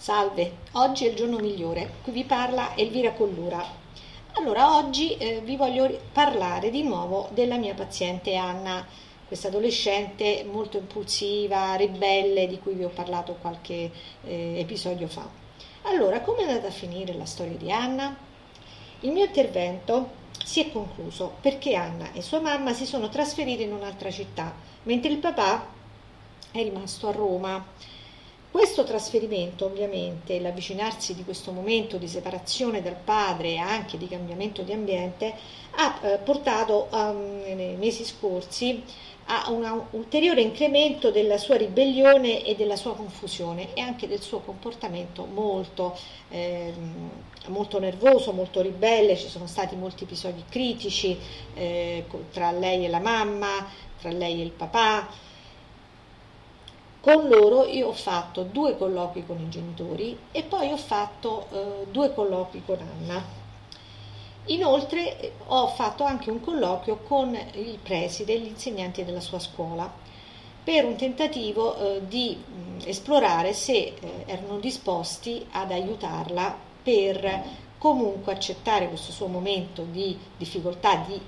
Salve, oggi è il giorno migliore. Qui vi parla Elvira Collura. Allora, oggi eh, vi voglio parlare di nuovo della mia paziente Anna, questa adolescente molto impulsiva, ribelle, di cui vi ho parlato qualche eh, episodio fa. Allora, come è andata a finire la storia di Anna? Il mio intervento si è concluso perché Anna e sua mamma si sono trasferite in un'altra città, mentre il papà è rimasto a Roma. Questo trasferimento, ovviamente, l'avvicinarsi di questo momento di separazione dal padre e anche di cambiamento di ambiente, ha eh, portato um, nei mesi scorsi a un ulteriore incremento della sua ribellione e della sua confusione e anche del suo comportamento molto, eh, molto nervoso, molto ribelle. Ci sono stati molti episodi critici eh, tra lei e la mamma, tra lei e il papà con loro io ho fatto due colloqui con i genitori e poi ho fatto eh, due colloqui con Anna. Inoltre eh, ho fatto anche un colloquio con il preside e gli insegnanti della sua scuola per un tentativo eh, di mh, esplorare se eh, erano disposti ad aiutarla per comunque accettare questo suo momento di difficoltà di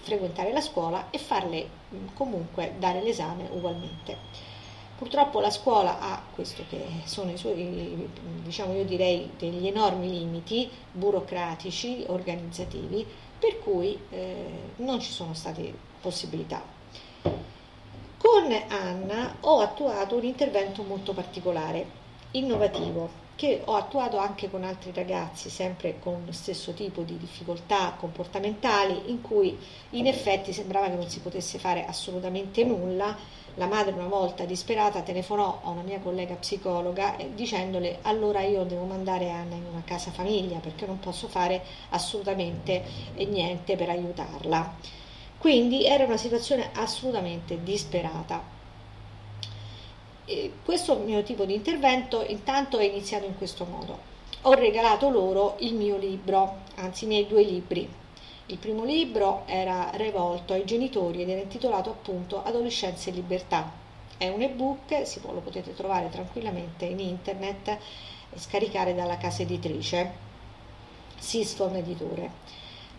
frequentare la scuola e farle mh, comunque dare l'esame ugualmente. Purtroppo la scuola ha questo che sono i suoi, diciamo io direi, degli enormi limiti burocratici, organizzativi, per cui eh, non ci sono state possibilità. Con Anna ho attuato un intervento molto particolare, innovativo, che ho attuato anche con altri ragazzi, sempre con lo stesso tipo di difficoltà comportamentali, in cui in effetti sembrava che non si potesse fare assolutamente nulla la madre una volta disperata telefonò a una mia collega psicologa dicendole allora io devo mandare Anna in una casa famiglia perché non posso fare assolutamente niente per aiutarla. Quindi era una situazione assolutamente disperata. Questo mio tipo di intervento intanto è iniziato in questo modo. Ho regalato loro il mio libro, anzi i miei due libri, il primo libro era rivolto ai genitori ed era intitolato appunto Adolescenza e libertà. È un ebook, si può, lo potete trovare tranquillamente in internet e scaricare dalla casa editrice, Siston Editore.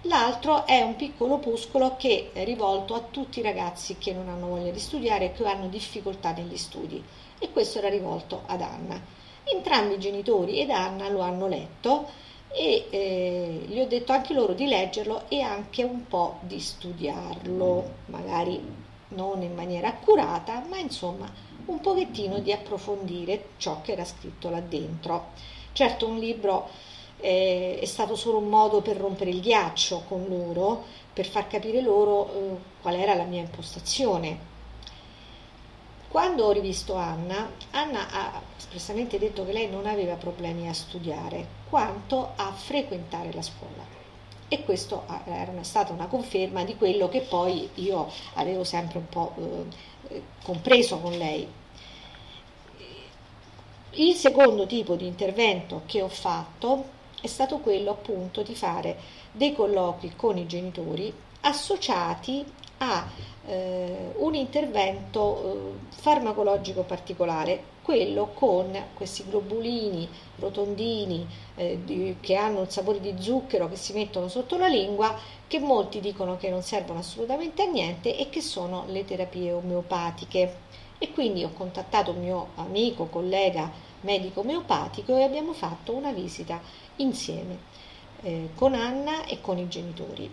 L'altro è un piccolo opuscolo che è rivolto a tutti i ragazzi che non hanno voglia di studiare e che hanno difficoltà negli studi e questo era rivolto ad Anna. Entrambi i genitori ed Anna lo hanno letto e eh, gli ho detto anche loro di leggerlo e anche un po' di studiarlo, magari non in maniera accurata, ma insomma un pochettino di approfondire ciò che era scritto là dentro. Certo un libro eh, è stato solo un modo per rompere il ghiaccio con loro, per far capire loro eh, qual era la mia impostazione, quando ho rivisto Anna, Anna ha espressamente detto che lei non aveva problemi a studiare, quanto a frequentare la scuola. E questo era stata una conferma di quello che poi io avevo sempre un po' eh, compreso con lei. Il secondo tipo di intervento che ho fatto è stato quello appunto di fare dei colloqui con i genitori associati a eh, un intervento eh, farmacologico particolare, quello con questi globulini rotondini eh, di, che hanno il sapore di zucchero che si mettono sotto la lingua, che molti dicono che non servono assolutamente a niente e che sono le terapie omeopatiche. E quindi ho contattato un mio amico, collega medico omeopatico e abbiamo fatto una visita insieme eh, con Anna e con i genitori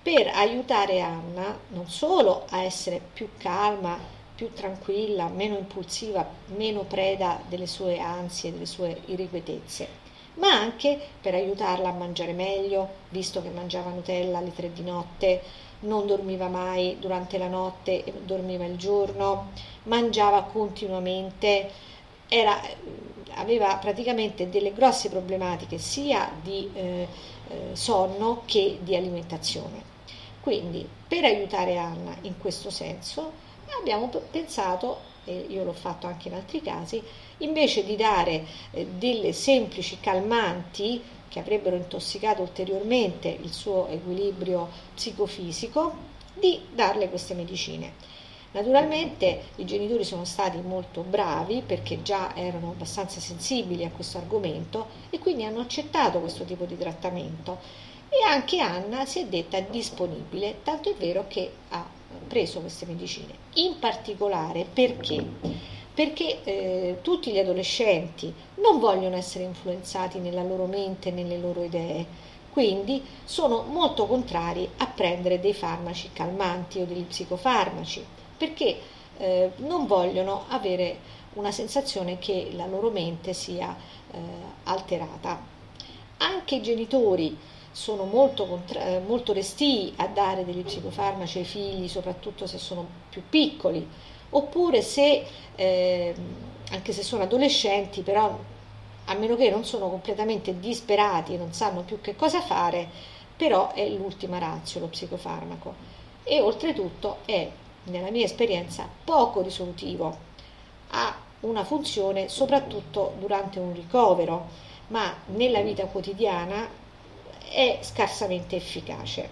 per aiutare Anna non solo a essere più calma, più tranquilla, meno impulsiva, meno preda delle sue ansie, delle sue irrequietezze, ma anche per aiutarla a mangiare meglio, visto che mangiava Nutella alle tre di notte, non dormiva mai durante la notte, dormiva il giorno, mangiava continuamente, era, aveva praticamente delle grosse problematiche sia di eh, eh, sonno che di alimentazione. Quindi per aiutare Anna in questo senso abbiamo pensato, e io l'ho fatto anche in altri casi, invece di dare eh, delle semplici calmanti che avrebbero intossicato ulteriormente il suo equilibrio psicofisico, di darle queste medicine. Naturalmente i genitori sono stati molto bravi perché già erano abbastanza sensibili a questo argomento e quindi hanno accettato questo tipo di trattamento e anche Anna si è detta disponibile, tanto è vero che ha preso queste medicine. In particolare perché? Perché eh, tutti gli adolescenti non vogliono essere influenzati nella loro mente, nelle loro idee, quindi sono molto contrari a prendere dei farmaci calmanti o degli psicofarmaci, perché eh, non vogliono avere una sensazione che la loro mente sia eh, alterata. Anche i genitori sono molto, contra- eh, molto restii a dare degli psicofarmaci ai figli, soprattutto se sono più piccoli, oppure se, eh, anche se sono adolescenti, però a meno che non sono completamente disperati e non sanno più che cosa fare, però è l'ultima razio lo psicofarmaco e oltretutto è, nella mia esperienza, poco risolutivo, ha una funzione soprattutto durante un ricovero, ma nella vita quotidiana è scarsamente efficace.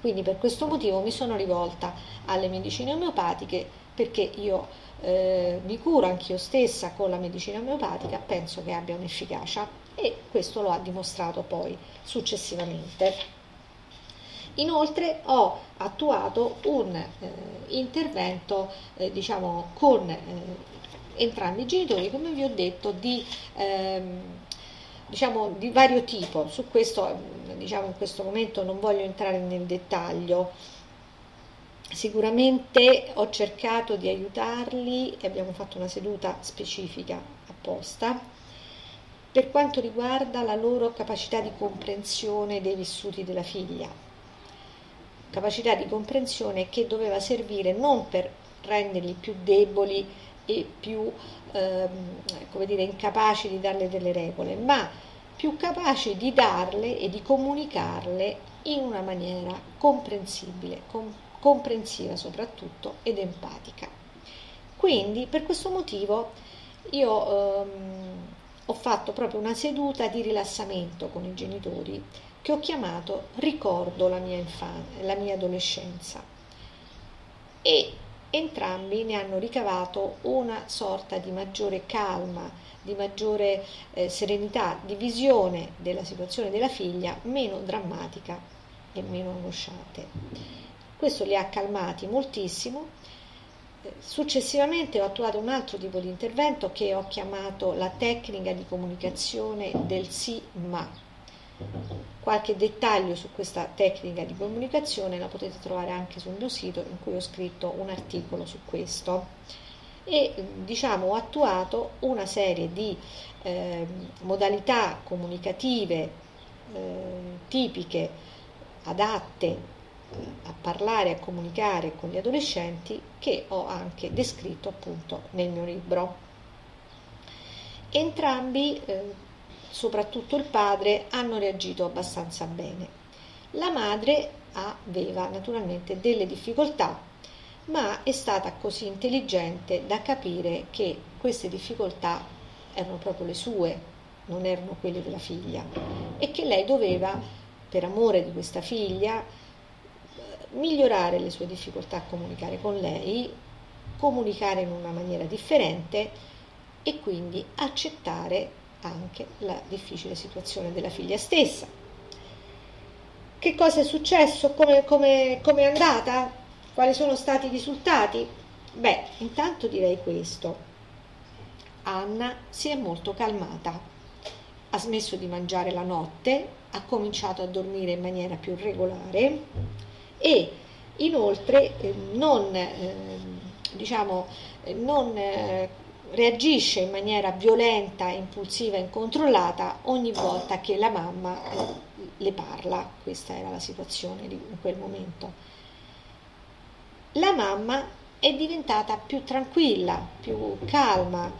Quindi per questo motivo mi sono rivolta alle medicine omeopatiche perché io eh, mi curo anch'io stessa con la medicina omeopatica, penso che abbia un'efficacia e questo lo ha dimostrato poi successivamente. Inoltre ho attuato un eh, intervento eh, diciamo, con eh, entrambi i genitori, come vi ho detto, di, ehm, diciamo, di vario tipo. Su questo diciamo, in questo momento non voglio entrare nel dettaglio, Sicuramente ho cercato di aiutarli e abbiamo fatto una seduta specifica apposta per quanto riguarda la loro capacità di comprensione dei vissuti della figlia. Capacità di comprensione che doveva servire non per renderli più deboli e più ehm, come dire, incapaci di darle delle regole, ma più capaci di darle e di comunicarle in una maniera comprensibile, comprensibile comprensiva soprattutto ed empatica. Quindi per questo motivo io ehm, ho fatto proprio una seduta di rilassamento con i genitori che ho chiamato Ricordo la mia, infanzia, la mia adolescenza e entrambi ne hanno ricavato una sorta di maggiore calma, di maggiore eh, serenità, di visione della situazione della figlia meno drammatica e meno angosciante. Questo li ha calmati moltissimo. Successivamente ho attuato un altro tipo di intervento che ho chiamato la tecnica di comunicazione del sì ma. Qualche dettaglio su questa tecnica di comunicazione la potete trovare anche sul mio sito in cui ho scritto un articolo su questo e diciamo ho attuato una serie di eh, modalità comunicative eh, tipiche adatte a parlare, a comunicare con gli adolescenti che ho anche descritto appunto nel mio libro. Entrambi, eh, soprattutto il padre, hanno reagito abbastanza bene. La madre aveva naturalmente delle difficoltà, ma è stata così intelligente da capire che queste difficoltà erano proprio le sue, non erano quelle della figlia e che lei doveva, per amore di questa figlia, migliorare le sue difficoltà a comunicare con lei, comunicare in una maniera differente e quindi accettare anche la difficile situazione della figlia stessa. Che cosa è successo? Come, come, come è andata? Quali sono stati i risultati? Beh, intanto direi questo. Anna si è molto calmata, ha smesso di mangiare la notte, ha cominciato a dormire in maniera più regolare, e inoltre eh, non, eh, diciamo, non eh, reagisce in maniera violenta, impulsiva, incontrollata ogni volta che la mamma le parla. Questa era la situazione in quel momento. La mamma è diventata più tranquilla, più calma,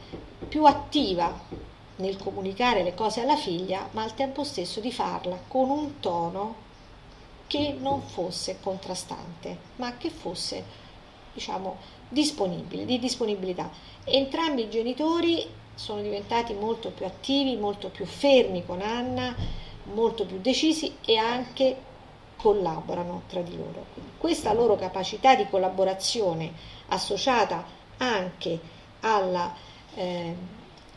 più attiva nel comunicare le cose alla figlia, ma al tempo stesso di farla con un tono che non fosse contrastante, ma che fosse, diciamo, disponibile, di disponibilità. Entrambi i genitori sono diventati molto più attivi, molto più fermi con Anna, molto più decisi e anche collaborano tra di loro. Questa loro capacità di collaborazione associata anche alla, eh,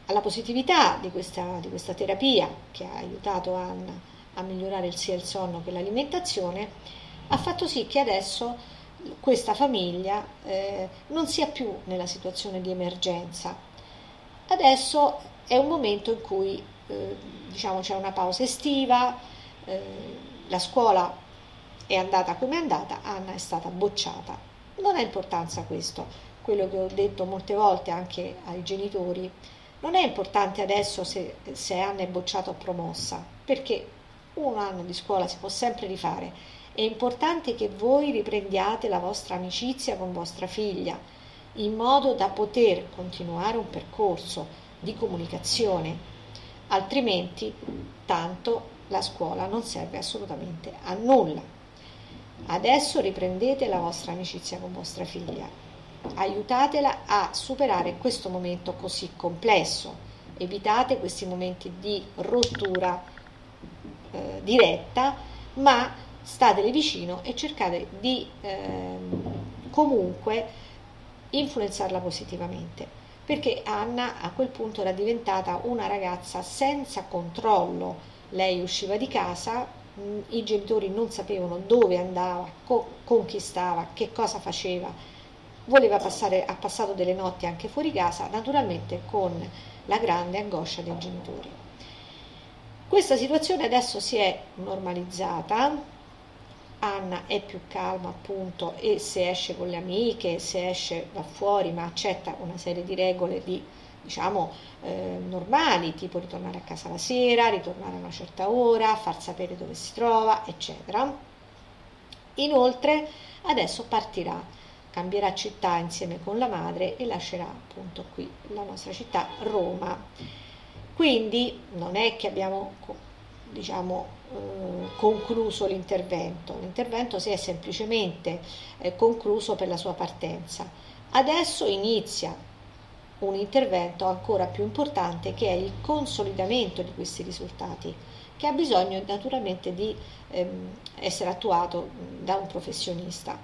alla positività di questa, di questa terapia che ha aiutato Anna a migliorare sia il sonno che l'alimentazione, ha fatto sì che adesso questa famiglia eh, non sia più nella situazione di emergenza. Adesso è un momento in cui eh, diciamo, c'è una pausa estiva, eh, la scuola è andata come è andata, Anna è stata bocciata. Non ha importanza questo, quello che ho detto molte volte anche ai genitori, non è importante adesso se, se Anna è bocciata o promossa, perché un anno di scuola si può sempre rifare. È importante che voi riprendiate la vostra amicizia con vostra figlia, in modo da poter continuare un percorso di comunicazione, altrimenti tanto la scuola non serve assolutamente a nulla. Adesso riprendete la vostra amicizia con vostra figlia, aiutatela a superare questo momento così complesso, evitate questi momenti di rottura eh, diretta, ma statele vicino e cercate di eh, comunque influenzarla positivamente perché Anna a quel punto era diventata una ragazza senza controllo. Lei usciva di casa, mm, i genitori non sapevano dove andava, co- con chi stava, che cosa faceva. Voleva passare, ha passato delle notti anche fuori casa, naturalmente con la grande angoscia dei genitori. Questa situazione adesso si è normalizzata, Anna è più calma appunto e se esce con le amiche, se esce va fuori, ma accetta una serie di regole di diciamo eh, normali, tipo ritornare a casa la sera, ritornare a una certa ora, far sapere dove si trova, eccetera. Inoltre adesso partirà, cambierà città insieme con la madre e lascerà appunto qui la nostra città, Roma. Quindi non è che abbiamo diciamo, eh, concluso l'intervento, l'intervento si è semplicemente eh, concluso per la sua partenza. Adesso inizia un intervento ancora più importante che è il consolidamento di questi risultati, che ha bisogno naturalmente di ehm, essere attuato da un professionista,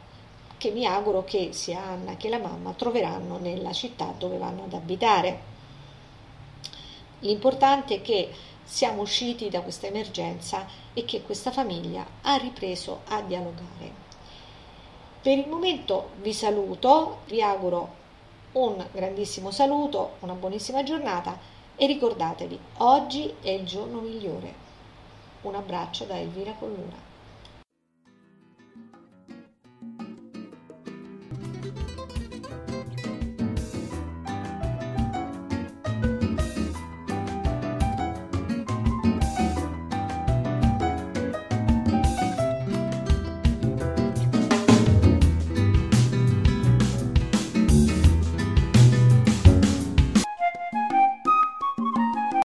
che mi auguro che sia Anna che la mamma troveranno nella città dove vanno ad abitare. L'importante è che siamo usciti da questa emergenza e che questa famiglia ha ripreso a dialogare. Per il momento vi saluto, vi auguro un grandissimo saluto, una buonissima giornata e ricordatevi, oggi è il giorno migliore. Un abbraccio da Elvira Collura.